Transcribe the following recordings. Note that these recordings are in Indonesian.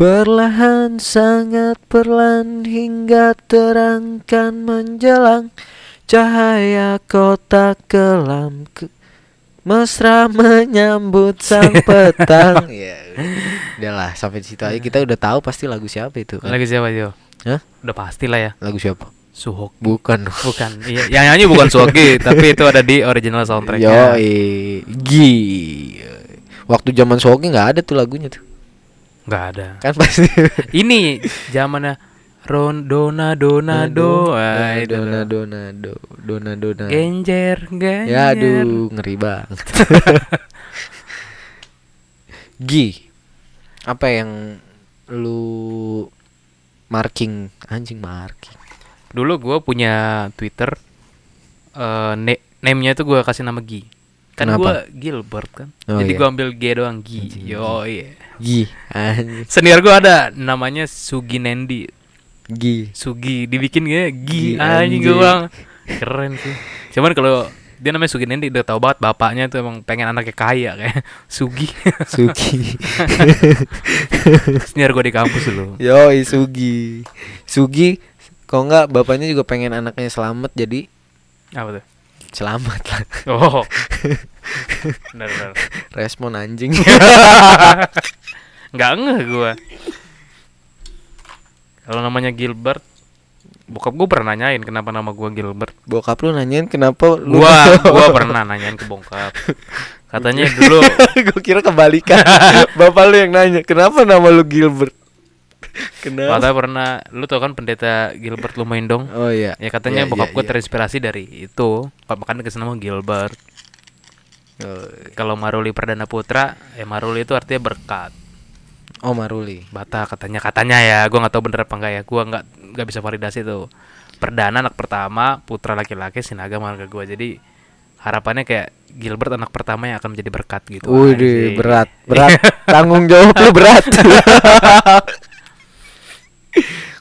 Perlahan sangat perlahan hingga terangkan menjelang Cahaya kota kelam ke Mesra menyambut sang petang Ya udah lah sampai situ aja kita udah tahu pasti lagu siapa itu kan Lagi siapa Jo? Hah? Udah pasti lah ya. Lagu siapa? Suhok. Bukan Bukan. Iya, yang nyanyi bukan Suhoki, tapi itu ada di original Yo soundtracknya. Gi Waktu zaman Sogi nggak ada tuh lagunya tuh Nggak ada. Kan pasti Ini zamannya Ron Dona Dona Do. Itu Dona tuh. Dona Do Dona Dona Genjer, genjer. Ya aduh ngeri banget Gi Apa yang lu marking anjing marking Dulu gue punya Twitter eh ne- name-nya itu gue kasih nama Gi. Kan gue? Gilbert kan. Oh, Jadi iya. gue ambil G doang Gi. Yo iya. Gi anjing Senior gue ada namanya Sugi Nendi. Gi Sugi dibikin ya Gi, anjing gue bang. Keren sih. Cuman kalau dia namanya Sugi Nendi udah tau banget bapaknya tuh emang pengen anaknya kaya kayak Sugi. Sugi Senior gue di kampus dulu. Yoi Sugi Sugi Kok enggak bapaknya juga pengen anaknya selamat jadi Apa tuh? Selamat lah Oh. benar benar. Respon anjing Nggak ngeh gue. Kalau namanya Gilbert, bokap gue pernah nanyain kenapa nama gue Gilbert. Bokap lu nanyain kenapa lu Gua gua pernah nanyain ke bokap. Katanya dulu Gue kira kebalikan Bapak lu yang nanya Kenapa nama lu Gilbert Kenapa Katanya pernah lu tau kan pendeta Gilbert Lumaindong? Oh iya Ya katanya Iya, bokap iya, gue iya. terinspirasi dari itu. Makanya kasih nama Gilbert. Oh, Kalau Maruli Perdana Putra, ya Maruli itu artinya berkat. Oh Maruli Bata katanya katanya ya, gua nggak tahu bener apa enggak ya. Gua nggak nggak bisa validasi tuh. Perdana anak pertama, putra laki-laki Sinaga marga gua. Jadi harapannya kayak Gilbert anak pertama yang akan menjadi berkat gitu. Wih berat Berat Tanggung jawab lu berat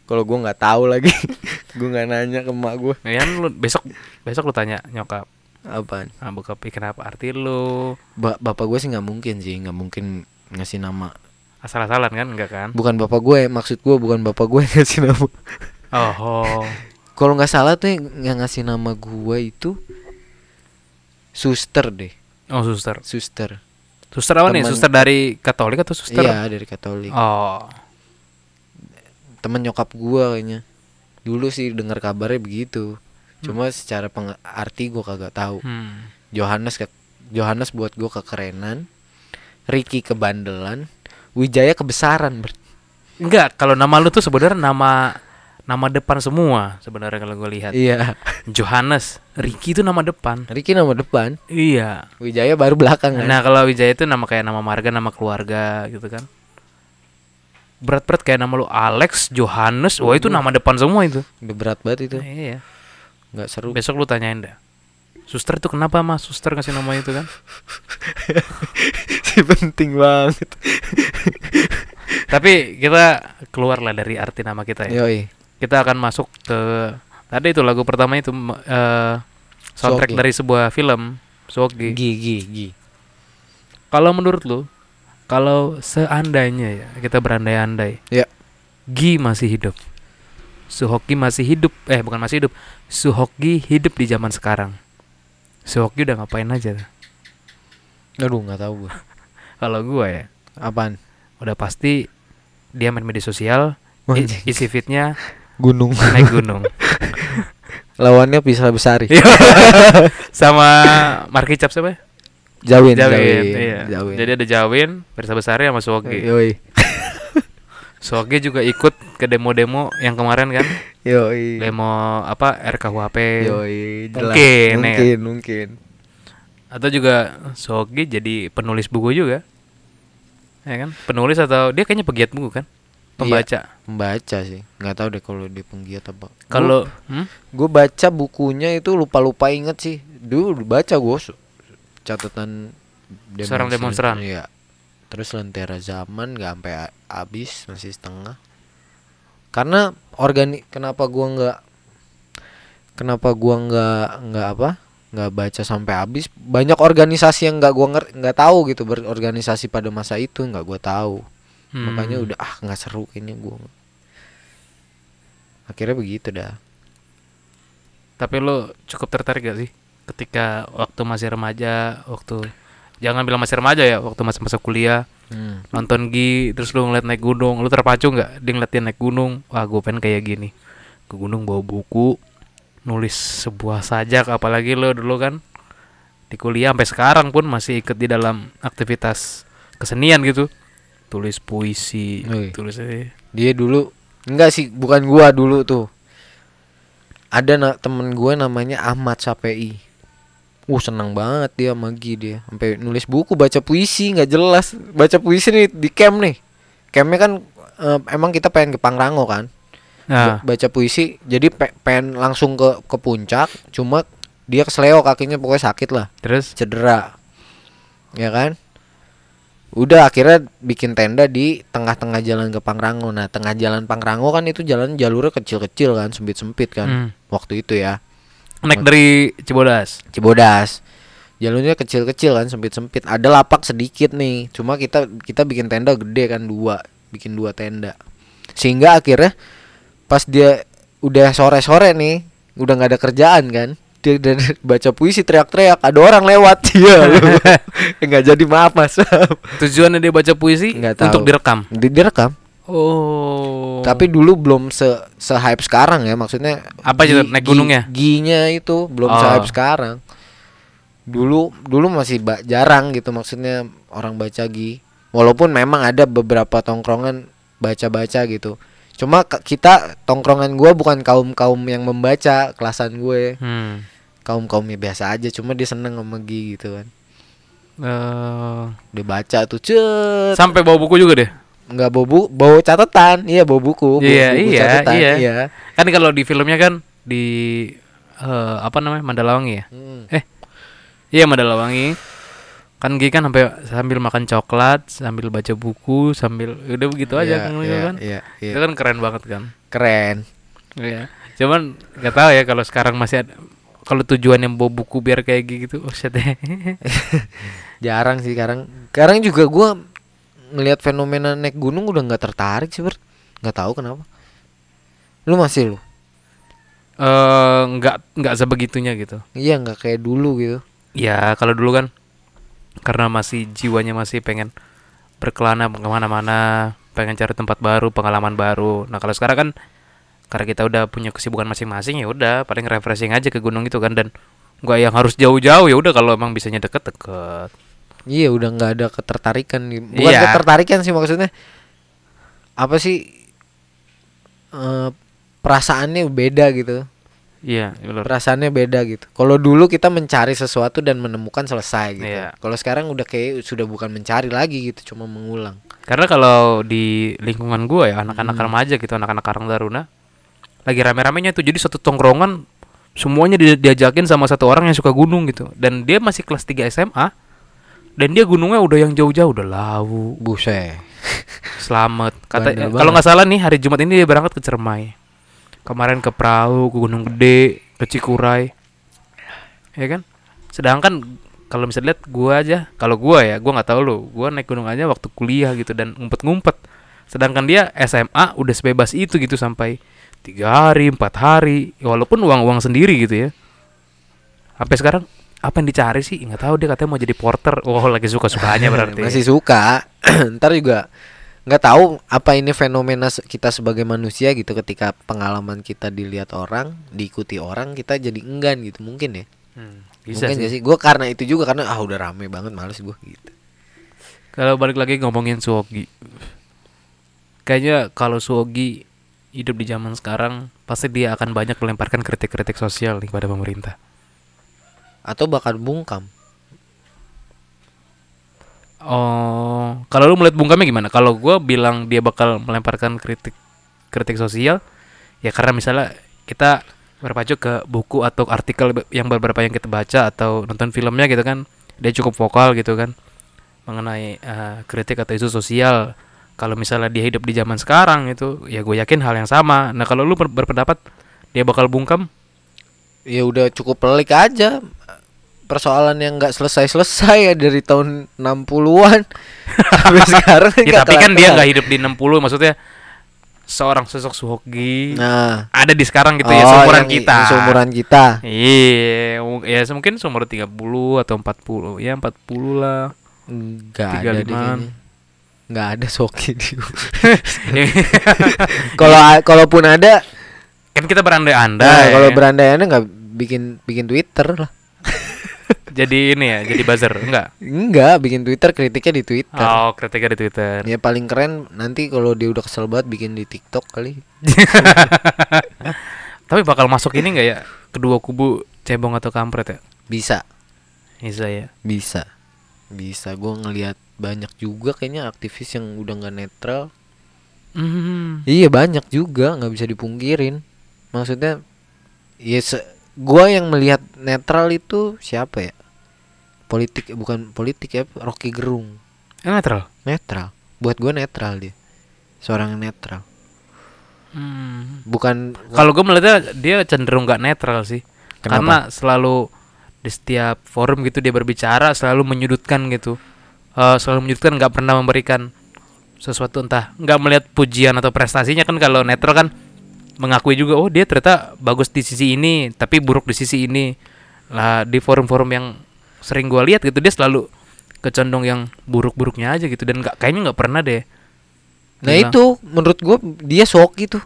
Kalau gue nggak tahu lagi Gue nggak nanya ke emak gue Ya lu besok besok lu tanya nyokap, Apaan ah bokap "Ih, kenapa arti lu ba Bapak gue sih nggak mungkin sih nggak mungkin ngasih nama asal-asalan kan enggak kan? Bukan bapak gue Maksud gue bukan bapak gue yang ngasih nama Oh, oh. Kalau nggak salah tuh yang, ngasih nama gue itu Suster deh oh suster. Suster Suster apa nih? Temen- Suster dari Katolik atau suster? Iya dari Katolik Oh. Temen nyokap gue kayaknya Dulu sih dengar kabarnya begitu Cuma secara peng arti gue kagak tahu Hmm. Johannes ke Johannes buat gue kekerenan Ricky kebandelan Wijaya kebesaran ber- Enggak, kalau nama lu tuh sebenarnya nama nama depan semua sebenarnya kalau gue lihat. Iya Johannes, Ricky itu nama depan. Ricky nama depan Iya. Wijaya baru belakang kan Nah, kalau Wijaya itu nama kayak nama marga, nama keluarga gitu kan. Berat-berat kayak nama lu Alex, Johannes, wah itu nama depan semua itu. Udah berat banget itu Nah, iya. nggak seru Besok lu tanyain dah. Suster itu kenapa mas? Suster ngasih nama itu kan? sih penting banget Tapi kita keluar lah dari arti nama kita ya. Yoi Kita akan masuk ke tadi itu lagu pertama itu eh, soundtrack Sogi. dari sebuah film Sogi. Gi gi gi Kalau menurut lu, kalau seandainya ya kita berandai-andai, Ya. Gi masih hidup, Suhoki masih hidup, eh bukan masih hidup, Suhoki hidup di zaman sekarang. Suhoki udah ngapain aja? Aduh nggak tahu gue Kalau gua ya, Apaan udah pasti dia main media sosial, Anjing. isi fitnya Gunung naik gunung, Lawannya bisa besari sama Marki Cap siapa? Ya? Jawin Jawin, iya. Jawin Jadi ada Jawin, Persa Besari sama Suhoki. Yoi Suhoki juga ikut ke demo-demo yang kemarin kan? Yoi demo apa RKUHP Yoi jelas. Mungkin, ya. Mungkin Mungkin atau juga Sogi jadi penulis buku juga ya kan penulis atau dia kayaknya pegiat buku kan pembaca Membaca sih nggak tahu deh kalau dia penggiat apa kalau hmm? gue baca bukunya itu lupa-lupa inget sih dulu baca gue catatan Seorang demonstran. iya. Terus lentera zaman nggak sampai habis masih setengah. Karena organi kenapa gua nggak kenapa gua nggak nggak apa nggak baca sampai habis? Banyak organisasi yang nggak gua nggak tahu gitu berorganisasi pada masa itu nggak gua tahu. Hmm. makanya udah ah nggak seru kayaknya gue akhirnya begitu dah. Tapi lo cukup tertarik gak sih ketika waktu masih remaja, waktu jangan bilang masih remaja ya, waktu masih masa kuliah Hmm. nonton Gi terus lu ngeliat naik gunung, lu terpacu nggak? Dia ngeliat dia naik gunung, wah gue pengen kayak gini. Ke gunung bawa buku, nulis sebuah sajak, apalagi lo dulu kan di kuliah sampai sekarang pun masih ikut di dalam aktivitas kesenian gitu, tulis puisi, Wih. tulis eh, dia dulu enggak sih bukan gua dulu tuh ada na temen gue namanya Ahmad Sapei Uh seneng banget dia magi dia. Sampai nulis buku baca puisi nggak jelas. Baca puisi nih di camp nih. Campnya kan eh, emang kita pengen ke Pangrango kan? Nah, Ba- baca puisi jadi pe- pengen langsung ke ke puncak cuma dia kesleo kakinya pokoknya sakit lah. Terus? Cedera. Ya kan? Udah akhirnya bikin tenda di tengah-tengah jalan ke Pangrango. Nah tengah jalan Pangrango kan itu jalan jalurnya kecil-kecil kan sempit-sempit kan hmm, waktu itu ya naik dari Cibodas. Cibodas. Jalurnya kecil-kecil kan sempit-sempit. Ada lapak sedikit nih. Cuma kita kita bikin tenda gede kan dua. Bikin dua tenda. Sehingga akhirnya pas dia udah sore-sore nih udah nggak ada kerjaan kan dia dan baca puisi teriak-teriak ada orang lewat. Iya nggak jadi maaf mas. Tujuannya dia baca puisi Nggak tahu. untuk direkam. Di- direkam Oh. tapi dulu belum se se hype sekarang ya maksudnya Apa itu, naik gunungnya? ginya itu belum Oh. se hype sekarang dulu dulu masih ba- jarang gitu maksudnya orang baca gi walaupun memang ada beberapa tongkrongan baca-baca gitu cuma kita tongkrongan gua bukan kaum kaum yang membaca kelasan gue Hmm. kaum kaumnya biasa aja cuma dia seneng sama gi gitu kan Eh, dia baca tuh cet sampai bawa buku juga deh. Nggak bawa bu bawa catatan iya bawa buku bawa Iya, buku iya, catatan, iya. iya. Kan kalau di filmnya kan di eh, apa namanya Mandalawangi ya? Hmm. Iya Mandalawangi. Kan Gi kan sampai sambil makan coklat, sambil baca buku, sambil udah begitu aja Iya, kan, iya, kan. iya, iya. Itu kan keren banget kan. keren Iya. Cuman nggak tahu ya kalau sekarang masih ada kalau tujuannya bawa buku biar kayak gitu, oh shit jarang sih sekarang sekarang juga gua ngelihat fenomena naik gunung udah nggak tertarik sih ber nggak tahu kenapa lu masih lu Eh, nggak nggak sebegitunya gitu. iya nggak kayak dulu gitu Ya kalau dulu kan karena masih jiwanya masih pengen berkelana ke mana-mana, pengen cari tempat baru, pengalaman baru. Nah kalau sekarang kan karena kita udah punya kesibukan masing-masing ya udah paling refreshing aja ke gunung itu kan dan nggak yang harus jauh-jauh ya udah kalau emang bisanya deket-deket. Iya udah nggak ada ketertarikan bukan Iya. ketertarikan sih maksudnya apa sih eh perasaannya beda gitu Iya benar. perasaannya beda gitu kalau dulu kita mencari sesuatu dan menemukan selesai gitu Iya. kalau sekarang udah kayak sudah bukan mencari lagi gitu cuma mengulang Karena kalau di lingkungan gua ya anak-anak Hmm. remaja gitu, anak-anak Karang Taruna lagi rame-ramenya tuh jadi satu tongkrongan semuanya di- diajakin sama satu orang yang suka gunung gitu dan dia masih kelas 3 SMA dan dia gunungnya udah yang jauh-jauh udah lawu. Buset. Selamat. Kata eh, kalau nggak salah nih hari Jumat ini dia berangkat ke Cermai. Kemarin ke Perahu ke Gunung Gede ke Cikuray. Ya kan? Sedangkan kalau bisa lihat gua aja kalau gua ya gua nggak tahu lo gua naik gunung aja waktu kuliah gitu dan ngumpet-ngumpet. Sedangkan dia SMA udah sebebas itu gitu sampai tiga hari empat hari walaupun uang-uang sendiri gitu ya. Sampai sekarang apa yang dicari sih? Nggak tahu dia katanya mau jadi porter. Oh lagi suka sukanya berarti. Masih suka. Ntar juga nggak tahu apa ini fenomena kita sebagai manusia gitu. Ketika pengalaman kita dilihat orang diikuti orang kita jadi enggan gitu. Mungkin ya? Hmm, bisa mungkin sih. sih? Gue karena itu juga karena ah udah rame banget males gue gitu. Kalau balik lagi ngomongin Suogi. Kayaknya kalau Suogi hidup di zaman sekarang pasti dia akan banyak melemparkan kritik-kritik sosial nih pada pemerintah. Atau bahkan bungkam Oh, kalau lu melihat bungkamnya gimana? Kalau gua bilang dia bakal melemparkan kritik kritik sosial, ya karena misalnya kita berpacu ke buku atau artikel yang beberapa yang kita baca atau nonton filmnya gitu kan, dia cukup vokal gitu kan mengenai eh, kritik atau isu sosial. Kalau misalnya dia hidup di zaman sekarang itu, ya gue yakin hal yang sama. Nah kalau lu ber- berpendapat dia bakal bungkam, ya udah cukup pelik aja persoalan yang nggak selesai-selesai ya dari tahun 60-an sampai sekarang Ya, tapi kan dia nggak hidup di 60 maksudnya seorang sosok Suhoki Nah, ada di sekarang gitu ya oh, seumuran yang- kita. seumuran kita. Iya, ya mungkin seumur 30 atau 40. Ya 40 lah. Enggak ada deh 35. kayaknya. Nggak ada Soki di Kalau kalaupun ada, kan kita berandai-andai. nah, kalau berandai-andai nggak bikin bikin Twitter lah. Jadi ini ya, jadi buzzer enggak? Enggak, bikin Twitter kritiknya di Twitter. Oh, kritiknya di Twitter. Ya paling keren nanti kalau dia udah kesel banget bikin di TikTok kali. Tapi bakal masuk ini enggak ya? Kedua kubu cebong atau kampret ya? Bisa, Bisa ya. bisa. Bisa gua ngelihat banyak juga kayaknya aktivis yang udah nggak netral. Hmm. Iya banyak juga nggak bisa dipungkirin. Maksudnya, ya se- gua yang melihat netral itu siapa ya? Politik bukan politik ya, Rocky Gerung. Eh, netral. Netral. Buat gua netral dia. Seorang netral. Hmm. Bukan Kalau gue melihatnya dia cenderung nggak netral sih. Kenapa? Karena selalu di setiap forum gitu dia berbicara selalu menyudutkan gitu. Eh, selalu menyudutkan nggak pernah memberikan sesuatu entah nggak melihat pujian atau prestasinya kan kalau netral kan mengakui juga oh dia ternyata bagus di sisi ini tapi buruk di sisi ini lah di forum-forum yang sering gua lihat gitu dia selalu kecondong yang buruk-buruknya aja gitu dan nggak kayaknya nggak pernah deh Nah bilang, itu menurut gua dia Soki tuh.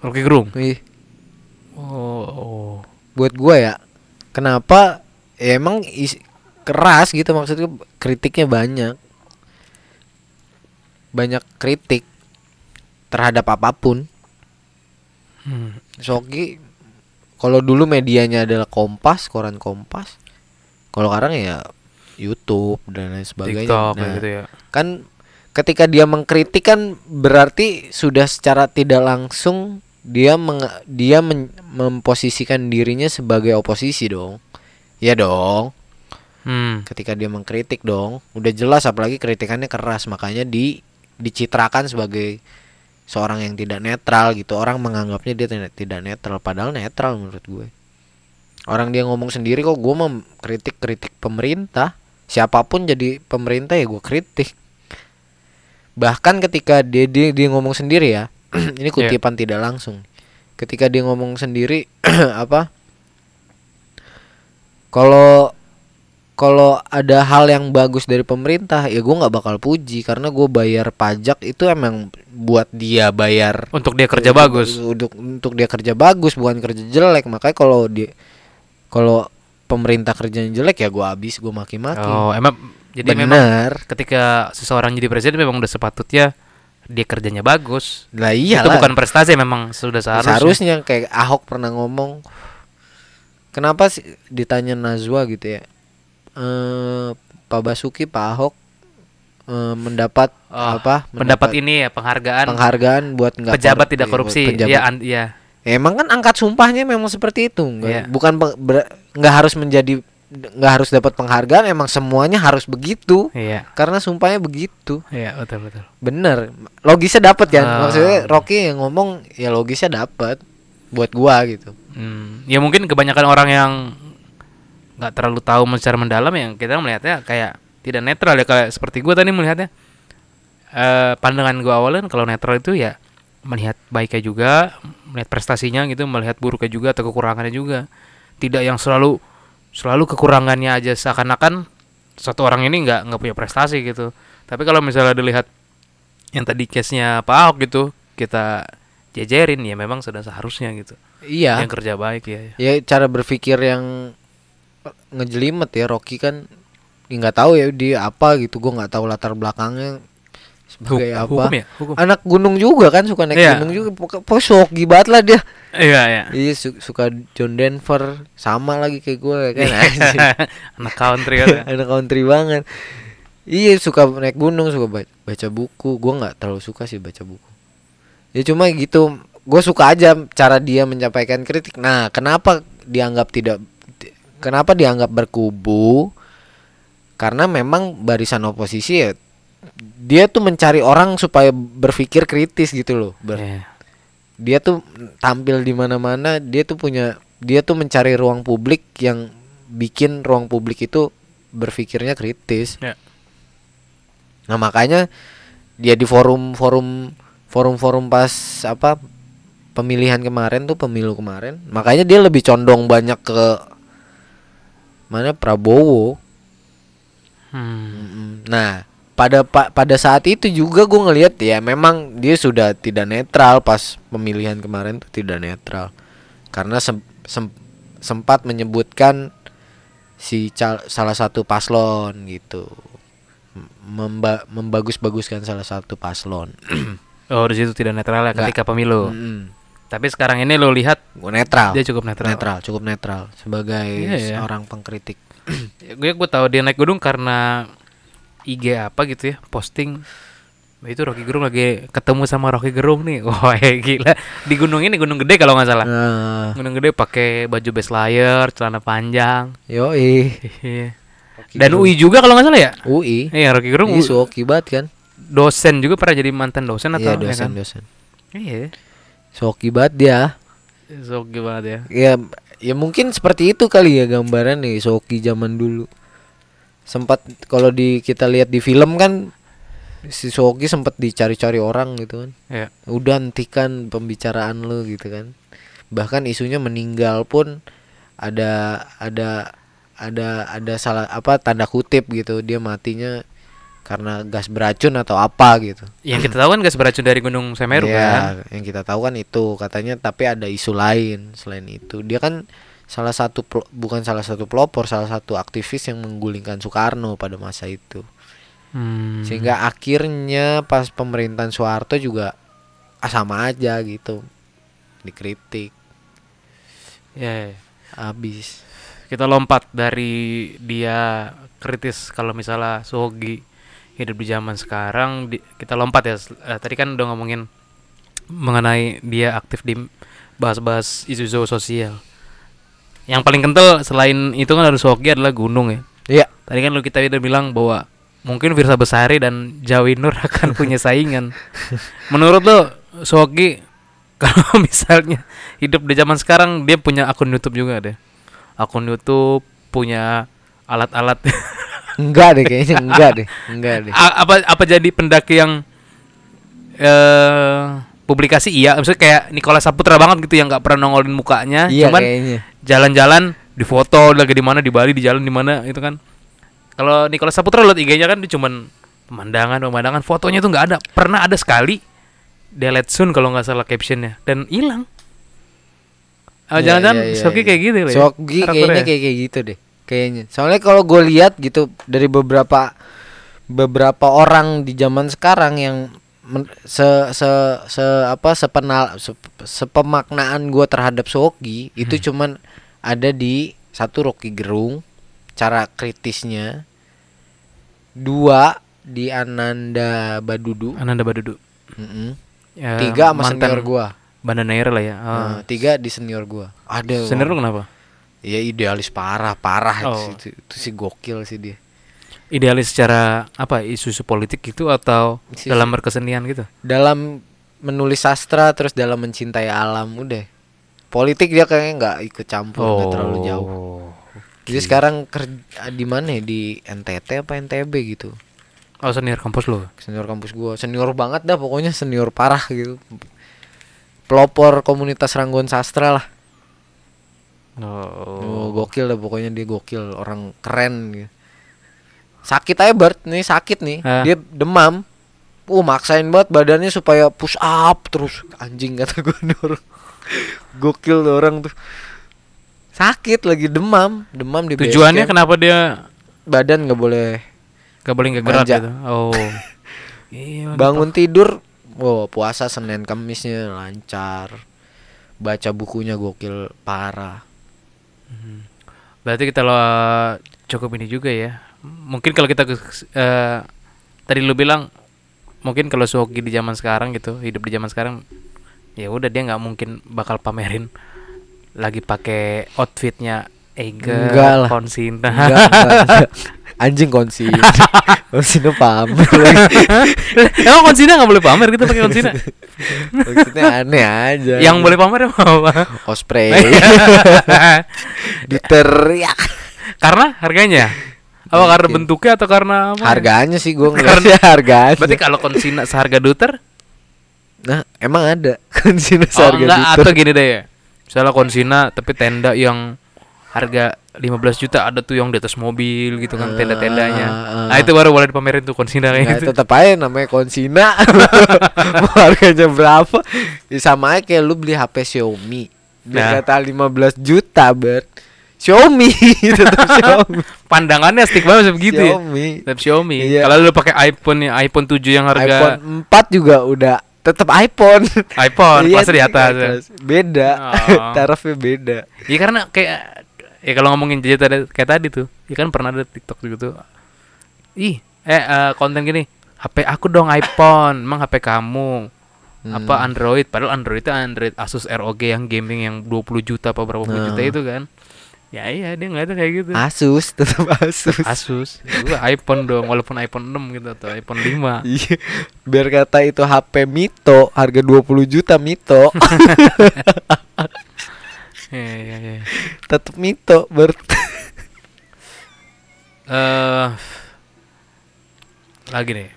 Rocky Gerung oh, oh. buat gua ya. Kenapa? Ya emang is- keras gitu maksudnya kritiknya banyak. Banyak kritik terhadap apa pun. Hmm. Soki kalau dulu medianya adalah Kompas, koran Kompas. Kalau sekarang ya YouTube dan lain sebagainya. TikTok Nah, gitu ya kan ketika dia mengkritik kan berarti sudah secara tidak langsung dia meng- dia men- memposisikan dirinya sebagai oposisi dong. Ya dong. hmm. Ketika dia mengkritik dong, udah jelas apalagi kritikannya keras makanya di dicitrakan sebagai seorang yang tidak netral gitu. Orang menganggapnya dia tidak netral padahal netral menurut gue. Orang dia ngomong sendiri kok gue mau kritik-kritik pemerintah. Siapa pun jadi pemerintah ya gue kritik. Bahkan ketika dia dia, dia ngomong sendiri ya. ini kutipan tidak langsung. Ketika dia ngomong sendiri apa? Kalau kalau ada hal yang bagus dari pemerintah ya gue nggak bakal puji karena gue bayar pajak itu emang buat dia bayar untuk dia kerja bagus untuk untuk dia kerja bagus bukan kerja jelek makanya kalau dia kalau pemerintah kerjanya jelek ya gue habis gue maki-maki. Oh emang jadi memang benar. ketika seseorang jadi presiden memang udah sepatutnya dia kerjanya bagus. Lah iya itu bukan prestasi memang sudah seharusnya. Seharusnya kayak Ahok pernah ngomong kenapa sih? Ditanya Nazwa gitu ya. Eh Pak Basuki Pak Ahok eh, mendapat Oh, apa? pendapat ini ya penghargaan. penghargaan buat nggak pejabat tidak iya, korupsi. pejabat. ya an- ya Ya, emang kan angkat sumpahnya memang seperti itu nggak Iya. bukan nggak harus menjadi nggak harus dapat penghargaan emang semuanya harus begitu. Iya. Karena sumpahnya begitu. Iya betul betul. Bener. Logisnya dapat kan? Ah. maksudnya Rocky yang ngomong ya logisnya dapat buat gua gitu. Hmm, ya mungkin kebanyakan orang yang nggak terlalu tahu secara mendalam yang kita melihatnya kayak tidak netral ya kayak seperti gue tadi melihatnya. Eh pandangan gue awalnya kalau netral itu ya melihat baiknya juga melihat prestasinya gitu melihat buruknya juga atau kekurangannya juga. Tidak yang selalu selalu kekurangannya aja seakan-akan satu orang ini nggak nggak punya prestasi gitu. Tapi kalau misalnya dilihat yang tadi case-nya Pak Ahok gitu kita jejerin ya memang sudah seharusnya gitu. Iya. Yang kerja baik ya, ya. cara berpikir yang ngejelimet ya Rocky kan ya nggak tahu ya dia apa gitu gua nggak tahu latar belakangnya sebagai Huk- apa? hukum ya? Hukum. Anak gunung juga kan suka naik Iya. gunung juga. Sogi banget lah dia. Iya iya. Iya su- suka John Denver. Sama lagi kayak gue kan? Anjing. anak country kan ya. anak country banget. Iya suka naik gunung suka baca, baca buku. Gue nggak terlalu suka sih baca buku. Ya cuma gitu gue suka aja cara dia menyampaikan kritik. Nah kenapa dianggap tidak kenapa dianggap berkubu? Karena memang barisan oposisi ya dia tuh mencari orang supaya berpikir kritis gitu loh Ber- Iya. dia tuh tampil di mana-mana dia tuh punya dia tuh mencari ruang publik yang bikin ruang publik itu berpikirnya kritis. Ya. Nah makanya dia di forum forum forum forum pas apa pemilihan kemarin tuh pemilu kemarin, makanya dia lebih condong banyak ke mana Prabowo. Hmm. Nah, pada pa- pada saat itu juga gue ngelihat ya memang dia sudah tidak netral pas pemilihan kemarin tuh tidak netral karena sem- sem- sempat menyebutkan si cal- salah satu paslon gitu memba- membagus-baguskan salah satu paslon. Oh, di situ tidak netral ya Nggak. ketika pemilu. Mm-mm. Tapi sekarang ini lo lihat Gua netral. dia cukup netral. netral, cukup netral sebagai Iya, ya. seorang pengkritik. gue gue tahu dia naik gunung karena IG apa gitu ya posting itu Rocky Gerung lagi ketemu sama Rocky Gerung nih wah gila di gunung ini gunung gede kalau nggak salah Nah, gunung gede pakai baju base layer celana panjang yoi. Iya. dan UI juga kalau nggak salah ya UI. iya Rocky Gerung Ini Soki banget kan? dosen juga pernah jadi mantan dosen atau Iya ya kan? dosen-dosen. iya Soki banget dia. so banget ya Ya ya mungkin seperti itu kali ya gambaran nih Soki zaman dulu. Sempat kalau di kita lihat di film kan si Soki sempat dicari-cari orang gitu kan. ya Udah hentikan pembicaraan lu gitu kan. Bahkan isunya meninggal pun ada ada ada ada salah apa tanda kutip gitu dia matinya karena gas beracun atau apa gitu. yang kita tahu kan gas beracun dari gunung Semeru kan Iya, yang kita tahu kan itu katanya tapi ada isu lain selain itu. Dia kan salah satu bukan salah satu pelopor, salah satu aktivis yang menggulingkan Soekarno pada masa itu. Hmm. Sehingga akhirnya pas pemerintahan Soeharto juga ah, sama aja gitu. Dikritik ya, ya. habis. kita lompat dari dia kritis kalau misalnya Sogi hidup di zaman sekarang di- kita lompat ya Eh, tadi kan udah ngomongin mengenai dia aktif di bahas-bahas isu-isu sosial yang paling kental selain itu kan harus Sogi adalah gunung ya Iya. tadi kan lu kita udah bilang bahwa mungkin Firsa Besari dan Jawi Nur akan punya saingan menurut lo Sogi kalau misalnya hidup di zaman sekarang dia punya akun YouTube juga deh akun YouTube punya alat-alat Enggak deh kayaknya enggak deh. Enggak deh. A- apa apa jadi pendaki yang eh publikasi iya. Maksudnya kayak Nicholas Saputra banget gitu yang nggak pernah nongolin mukanya. Iya cuman jalan-jalan di foto lagi di mana di Bali di jalan di mana itu kan. Kalau Nicholas Saputra lihat IG-nya kan dia cuman pemandangan pemandangan. Fotonya tuh nggak ada. Pernah ada sekali delete soon kalau nggak salah captionnya. Dan hilang. Iya, jangan-jangan iya, Soki iya. kayak gitu ya? Sogi kayaknya ya? kayak kayak gitu deh. Kayaknya. Soalnya kalau gue lihat gitu dari beberapa beberapa orang di zaman sekarang yang men- se se se apa sepenal se, sepemaknaan gue terhadap Sogi Hmm. itu cuman ada di satu Rocky Gerung cara kritisnya dua di Ananda Badudu Ananda Badudu Mm-mm. Ya, tiga sama mantan senior gua Bandanair lah ya. Oh. Nah, tiga di senior gua ada Senior lu kenapa? Ya idealis parah, parah Oh. itu, itu sih gokil sih dia. Idealis secara apa isu-isu politik gitu atau Isu-isu. dalam berkesenian gitu? Dalam menulis sastra terus dalam mencintai alam udah. Politik dia kayaknya nggak ikut campur, nggak terlalu jauh. Jadi sekarang kerja di mana ya? Di NTT apa NTB gitu. Oh senior kampus lu. Senior kampus gua, senior banget dah pokoknya senior parah gitu. Pelopor komunitas Ranggon Sastra lah. Oh, Oh. gokil dah pokoknya dia gokil, orang keren gitu. Sakit aja Bert, nih sakit nih. Hah? Dia demam. Uh, maksain banget badannya supaya push up terus. Anjing kata gue orang. Gokil orang tuh. Sakit lagi demam, demam di Tujuannya kenapa dia badan nggak boleh gak boleh nggak gerak gitu? Oh. iya. bangun tidur. Oh, puasa Senin Kamisnya lancar. Baca bukunya gokil parah. Berarti kita lo cukup ini juga ya. Mungkin kalau kita eh, tadi lu bilang mungkin kalau Suhoki di zaman sekarang gitu, hidup di zaman sekarang ya udah dia nggak mungkin bakal pamerin lagi pakai outfitnya Ega, Enggak lah. Konsina. Enggak, enggak, enggak. Anjing konsin. konsin pamer. Emang Konsina nggak boleh pamer gitu pakai Konsina? Maksudnya aneh aja. Yang boleh pamer apa? osprey. Diteriak. karena harganya apa karena Mungkin. bentuknya atau karena apa Harganya sih gue ngeliatnya harganya. berarti kalau konsina seharga duter Nah, emang ada konsina oh, seharga enggak duter. atau gini deh ya misalnya konsina tapi tenda yang harga 15 juta ada tuh yang di atas mobil gitu kan tenda-tendanya Ah, ah. nah itu baru boleh dipamerin tuh konsina kayak Nah, gitu tetap aja namanya konsina. Harganya berapa? Ya sama aja kayak lu beli HP Xiaomi. Nah. Dia kata 15 juta, Bert. Xiaomi tetap Xiaomi. pandangannya stick banget begitu ya Xiaomi. Tetap Xiaomi. Iya. Kalau lu pakai iPhone ya, iPhone 7 yang harga iPhone 4 juga udah tetap iPhone. iPhone Iya, pasti di atas. ya. Beda. Oh. Tarafnya beda. Iya karena kayak ya kalau ngomongin jadi tadi kayak tadi tuh, ya kan pernah ada TikTok gitu. Ih, eh eh, konten gini, HP aku dong iPhone, emang HP kamu apa Hmm. Android? Padahal Android itu Android Asus ROG yang gaming yang 20 juta apa berapa puluh juta Nah. itu kan. Ya iya dia ada kayak gitu. Asus tetap Asus. Asus, gua iPhone dong, walaupun iPhone 6 gitu atau iPhone 5. Iya. Biar kata itu HP Mito, harga 20 juta Mito. Iya iya iya. tetap Mito, Bert. eh lagi nih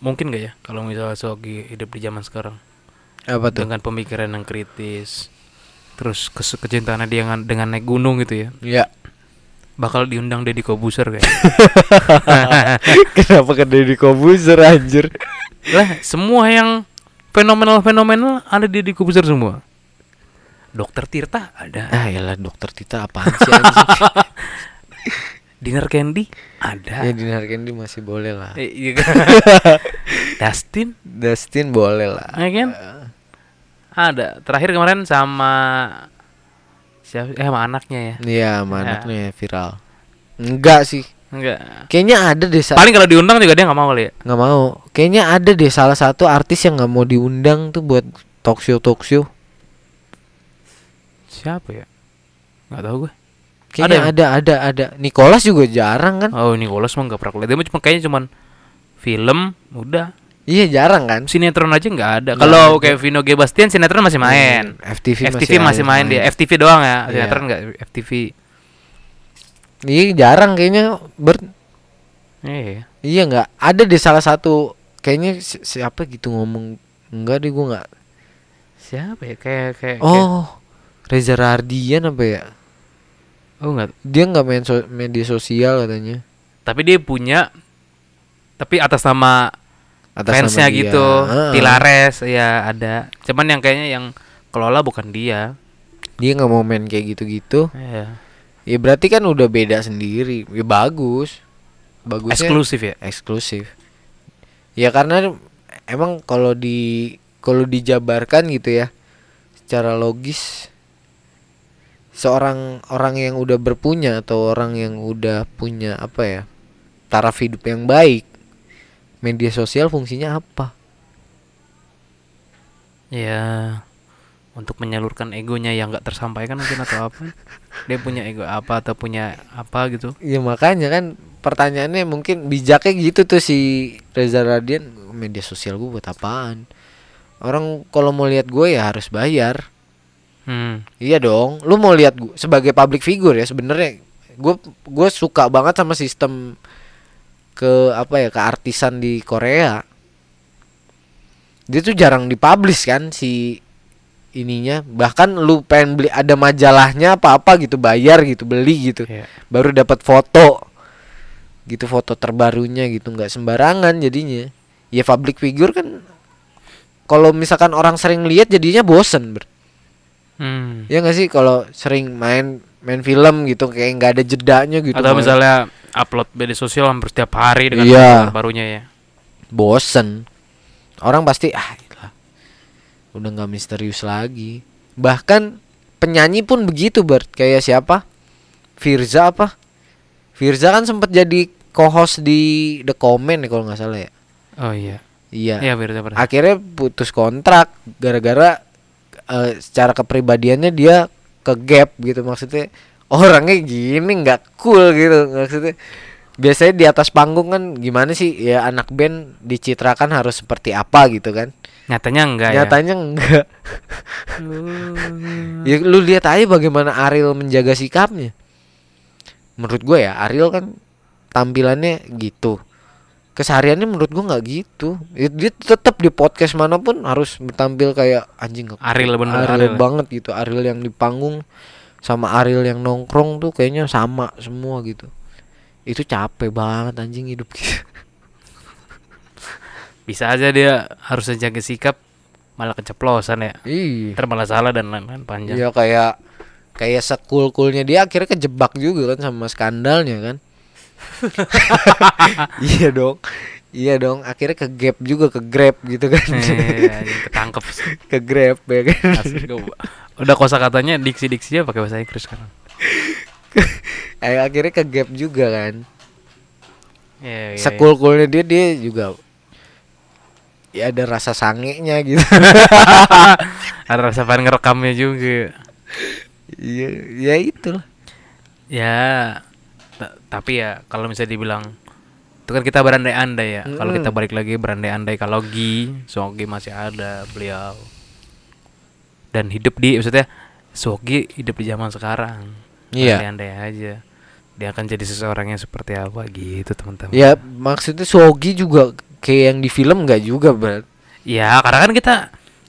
mungkin gak ya kalau misalnya Sogi hidup di zaman sekarang Apa tuh? dengan pemikiran yang kritis terus kecintaannya dia dengan, dengan naik gunung gitu ya Ya. bakal diundang Deddy Kobuser kayak Kenapa ke Deddy Kobuzer anjir? lah semua yang fenomenal fenomenal ada di Deddy Kobuser semua Dokter Tirta ada Ah, yalah dokter Tita apaan sih? Dinner Candy ada ya Dinar Candy masih boleh lah. Eh, iya? Dustin Dustin boleh lah. ya kan ada terakhir kemarin sama siapa eh sama anaknya ya Iya, sama Ya. anaknya viral. Enggak sih. enggak Kayaknya ada deh sa- paling kalau diundang juga dia nggak mau kali ya nggak mau. Kayaknya ada deh salah satu artis yang nggak mau diundang tuh buat talk show talk show. siapa ya nggak tahu gue Kayaknya Ada ada ada ada. Nicholas juga jarang kan? oh Nicholas mah nggak pernah kulihat dia cuma kayaknya cuman film udah Iya jarang kan? sinetron aja nggak ada. Kalau kayak Vino G Bastian sinetron masih main. Hmm, FTV, FTV masih, main, dia. FTV doang ya. Iya. sinetron nggak FTV Iya jarang kayaknya. Ber iya. Iya nggak. Ada deh salah satu kayaknya si- siapa gitu ngomong. Enggak deh gua nggak. Siapa ya? Kayak kayak kayak- oh Reza Rardian apa ya? Oh nggak. Dia nggak main so- media sosial katanya. Tapi dia punya tapi atas nama atas fansnya nama dia. gitu Heeh. Pilares ya ada. Cuman yang kayaknya yang kelola bukan dia. Dia nggak mau main kayak gitu-gitu. Iya. ya berarti kan udah beda sendiri. Ya bagus. Bagusnya eksklusif ya? Eksklusif. Ya karena emang kalau di kalau dijabarkan gitu ya secara logis seorang orang yang udah berpunya atau orang yang udah punya apa ya taraf hidup yang baik media sosial fungsinya apa? Ya untuk menyalurkan egonya yang nggak tersampaikan mungkin atau apa. Dia punya ego apa atau punya apa gitu. Ya makanya kan pertanyaannya mungkin bijaknya gitu tuh si Reza Radian media sosial gue buat apaan? Orang kalau mau lihat gue ya harus bayar. Hmm. Iya dong, lu mau lihat gua sebagai public figure ya sebenarnya. Gue gue suka banget sama sistem ke apa ya keartisan di Korea. Dia tuh jarang dipublish kan si ininya. Bahkan lu pengen beli ada majalahnya apa-apa gitu bayar gitu beli gitu. ya. Baru dapat foto. Gitu foto terbarunya gitu nggak sembarangan jadinya. Ya public figure kan kalau misalkan orang sering lihat jadinya bosen ber. Hmm. Ya nggak sih kalau sering main main film gitu kayak nggak ada jedanya gitu. atau main. misalnya upload media sosial hampir setiap hari dengan Iya. terbarunya ya bosen. Orang pasti ah iyalah, udah nggak misterius lagi. Bahkan penyanyi pun begitu Bert. Kayak siapa? Firza apa? Firza kan sempat jadi co-host di The Comment ya kalau nggak salah ya. oh iya Iya. iya bener Akhirnya putus kontrak gara-gara eh, secara kepribadiannya dia ke gap gitu maksudnya orangnya gini nggak cool gitu maksudnya. Biasanya di atas panggung kan gimana sih? Ya anak band dicitrakan harus seperti apa gitu kan? Nyatanya enggak nyatanya enggak. Ya ya lu lihat aja bagaimana Ariel menjaga sikapnya. Menurut gue ya Ariel kan tampilannya gitu. Kesehariannya menurut gue nggak gitu. Dia- dia tetap di podcast mana pun harus tampil kayak anjing Ariel bener, Ariel Ariel. banget gitu Ariel yang di panggung sama Ariel yang nongkrong tuh kayaknya sama semua gitu. Itu capek banget anjing hidup gitu. Bisa aja dia harus jaga sikap malah keceplosan ya. Iya. Ntar malah salah dan lain-lain panjang. Iya kayak kayak sekul-kulnya dia akhirnya kejebak juga kan sama skandalnya kan. iya dong. Iya dong, akhirnya ke gap juga ke grab gitu kan. Eh, anjing, ketangkep ke grab ya kan. Asli, udah kosa katanya diksi diksinya pakai bahasa Inggris sekarang Eh, akhirnya ke gap juga kan. Iya, iya, iya. Sekul-kulnya dia dia juga ya ada rasa sangenya gitu. ada rasa pengen ngerekamnya juga Iya, ya itulah. ya ta- tapi ya kalau misalnya dibilang itu kan kita berandai-andai ya kalau kita balik lagi berandai-andai kalau Gi Sogi masih ada beliau dan hidup di maksudnya Sogi hidup di zaman sekarang Iya. andai aja dia akan jadi seseorang yang seperti apa gitu teman-teman Ya maksudnya Sogi juga kayak yang di film nggak juga, Bro. ya karena kan kita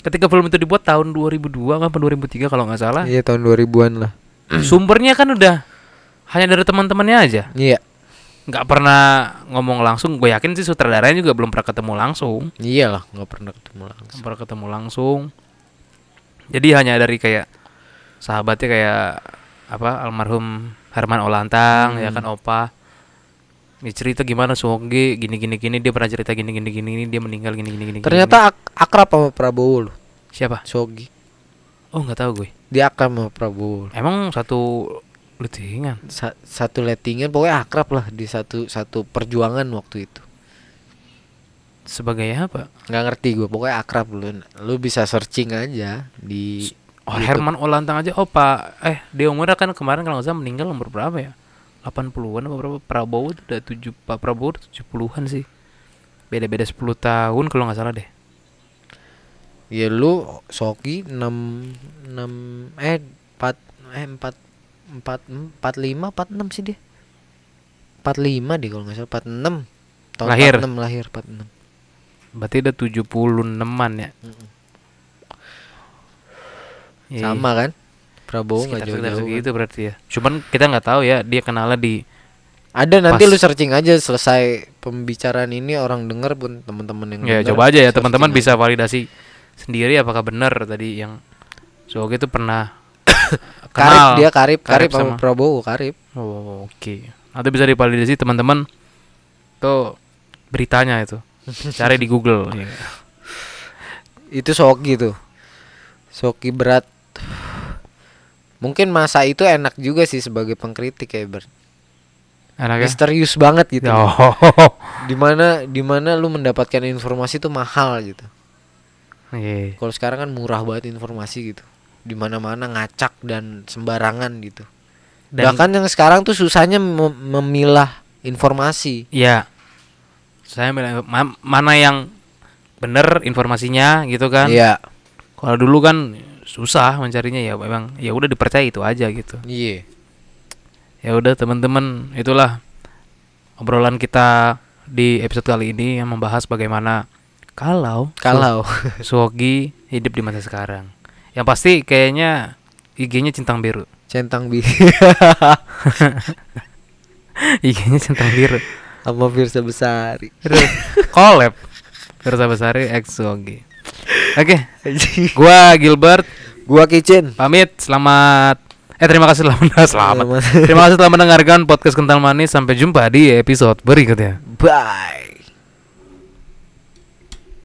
ketika film itu dibuat tahun 2002 kan apa 2003 kalau nggak salah Iya tahun 2000-an lah. sumbernya kan udah hanya dari teman-temannya aja Iya. Nggak pernah ngomong langsung. Gue yakin sih sutradaranya juga belum pernah ketemu langsung. Iyalah, nggak pernah ketemu langsung. belum pernah ketemu langsung. Jadi hanya dari kayak sahabatnya kayak apa almarhum Herman Olantang ya kan opa. Ini cerita gimana Soge gini gini gini. Dia pernah cerita gini gini gini gini, dia meninggal gini gini gini gini, Ternyata ak- akrab sama Prabowo loh, gini. siapa Sogi. oh nggak tahu gue. Dia akrab sama Prabowo. emang satu lutingan Sa- satu lettingan pokoknya akrab lah di satu satu perjuangan waktu itu. sebagai apa? Nggak ngerti gue, pokoknya akrab lu. Lu bisa searching aja di Oh, YouTube. Herman Olantang aja. Opa eh dia umurnya kan kemarin kalau nggak salah meninggal umur berapa ya? 80-an apa berapa? Prabowo udah 7 Pak Prabowo udah 70-an sih. Beda-beda 10 tahun kalau nggak salah deh. Ya lu Sogi 6 6 eh 4 eh 4 4 45 46 sih dia. 45 deh kalau nggak salah 46. Tahun Lahir. 46 lahir 46. berarti udah 76-an ya Iya, Sama kan? Prabowo nggak jauh-jauh. segitu berarti ya cuman kita nggak tahu ya dia kenalnya di Ada nanti Pas- lu searching aja selesai pembicaraan ini orang denger pun teman-teman yang ya denger, coba aja ya teman-teman bisa validasi sendiri apakah benar tadi yang Soge itu pernah Karib dia karib, karib, Karib sama Prabowo, karib. Oh, oke. Nanti bisa divalidasi teman-teman. Tuh beritanya itu. Cari di Google. Iya. Itu Sogi tuh. Sogi berat. Mungkin masa itu enak juga sih sebagai pengkritik ya, Ber. Enaknya? Misterius banget gitu. Oh. Di mana di mana lu mendapatkan informasi tuh mahal gitu. Iya. Kalau sekarang kan murah banget informasi gitu. Di mana-mana ngacak dan sembarangan gitu. Dan Bahkan yang sekarang tuh susahnya mem- memilah informasi. ya saya bilang ma- mana yang benar informasinya gitu kan. Iya. Kalau dulu kan susah mencarinya ya memang ya udah dipercaya itu aja gitu. Iya. Ya udah teman-teman, itulah obrolan kita di episode kali ini yang membahas bagaimana kalau Kalau Suwogi hidup di masa sekarang. Yang pasti kayaknya IG-nya centang biru. centang bi IG-nya centang biru. sama Firsa Besari. Collab Versa Besari X Suwogi. Oke, gua Gilbert Gua Kitchen. pamit. Selamat Eh terima kasih telah selamat. Selamat. Terima kasih telah mendengarkan podcast kental manis. Sampai jumpa di episode berikutnya. Bye.